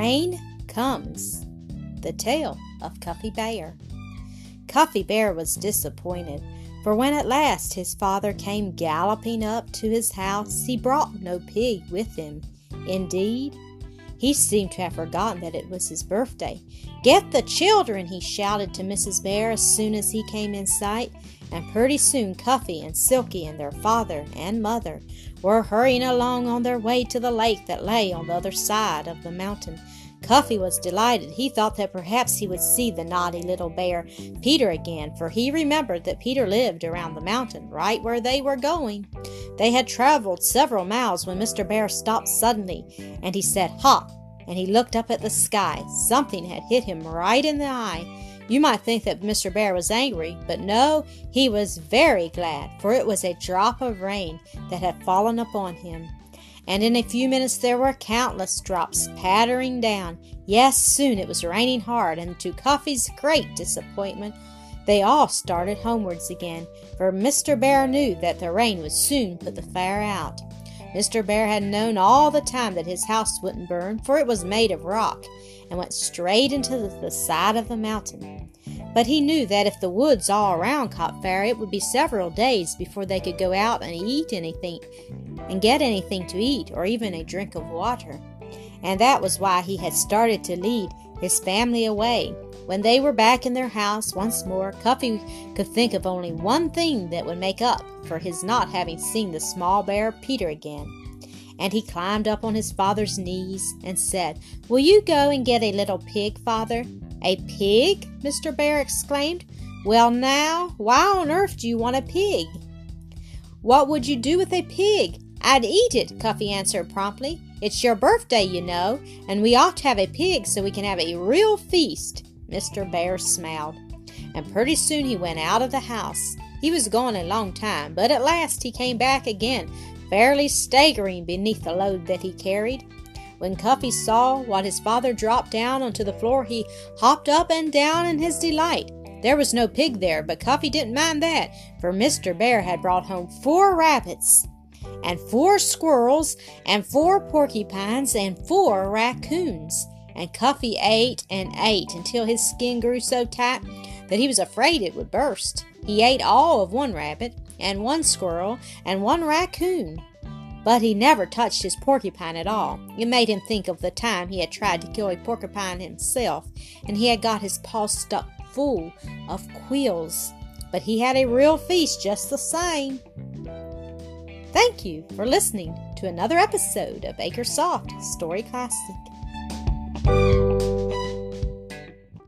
Rain Comes The Tale of Cuffy Bear. Cuffy Bear was disappointed, for when at last his father came galloping up to his house, he brought no pig with him. Indeed, he seemed to have forgotten that it was his birthday. Get the children, he shouted to Mrs. Bear as soon as he came in sight, and pretty soon Cuffy and Silky and their father and mother were hurrying along on their way to the lake that lay on the other side of the mountain. Cuffy was delighted. He thought that perhaps he would see the naughty little bear, Peter, again, for he remembered that Peter lived around the mountain, right where they were going. They had traveled several miles when Mr. Bear stopped suddenly, and he said, Ha! And he looked up at the sky. Something had hit him right in the eye. You might think that Mr. Bear was angry, but no, he was very glad, for it was a drop of rain that had fallen upon him. And in a few minutes there were countless drops pattering down. Yes, soon it was raining hard, and to Cuffy's great disappointment, they all started homewards again, for Mr. Bear knew that the rain would soon put the fire out. Mr. Bear had known all the time that his house wouldn't burn, for it was made of rock, and went straight into the side of the mountain. But he knew that if the woods all around caught fire, it would be several days before they could go out and eat anything and get anything to eat or even a drink of water. And that was why he had started to lead his family away. When they were back in their house once more, Cuffy could think of only one thing that would make up for his not having seen the small bear Peter again and he climbed up on his father's knees and said, Will you go and get a little pig, father? A pig? Mr. Bear exclaimed. Well, now, why on earth do you want a pig? What would you do with a pig? I'd eat it, Cuffy answered promptly. It's your birthday, you know, and we ought to have a pig so we can have a real feast. Mr. Bear smiled, and pretty soon he went out of the house. He was gone a long time, but at last he came back again fairly staggering beneath the load that he carried. When Cuffy saw what his father dropped down onto the floor, he hopped up and down in his delight. There was no pig there, but Cuffy didn't mind that, for Mr. Bear had brought home four rabbits, and four squirrels, and four porcupines, and four raccoons. And Cuffy ate and ate until his skin grew so tight that he was afraid it would burst. He ate all of one rabbit, and one squirrel, and one raccoon. But he never touched his porcupine at all. It made him think of the time he had tried to kill a porcupine himself, and he had got his paws stuck full of quills. But he had a real feast just the same. Thank you for listening to another episode of Acresoft Story Classic.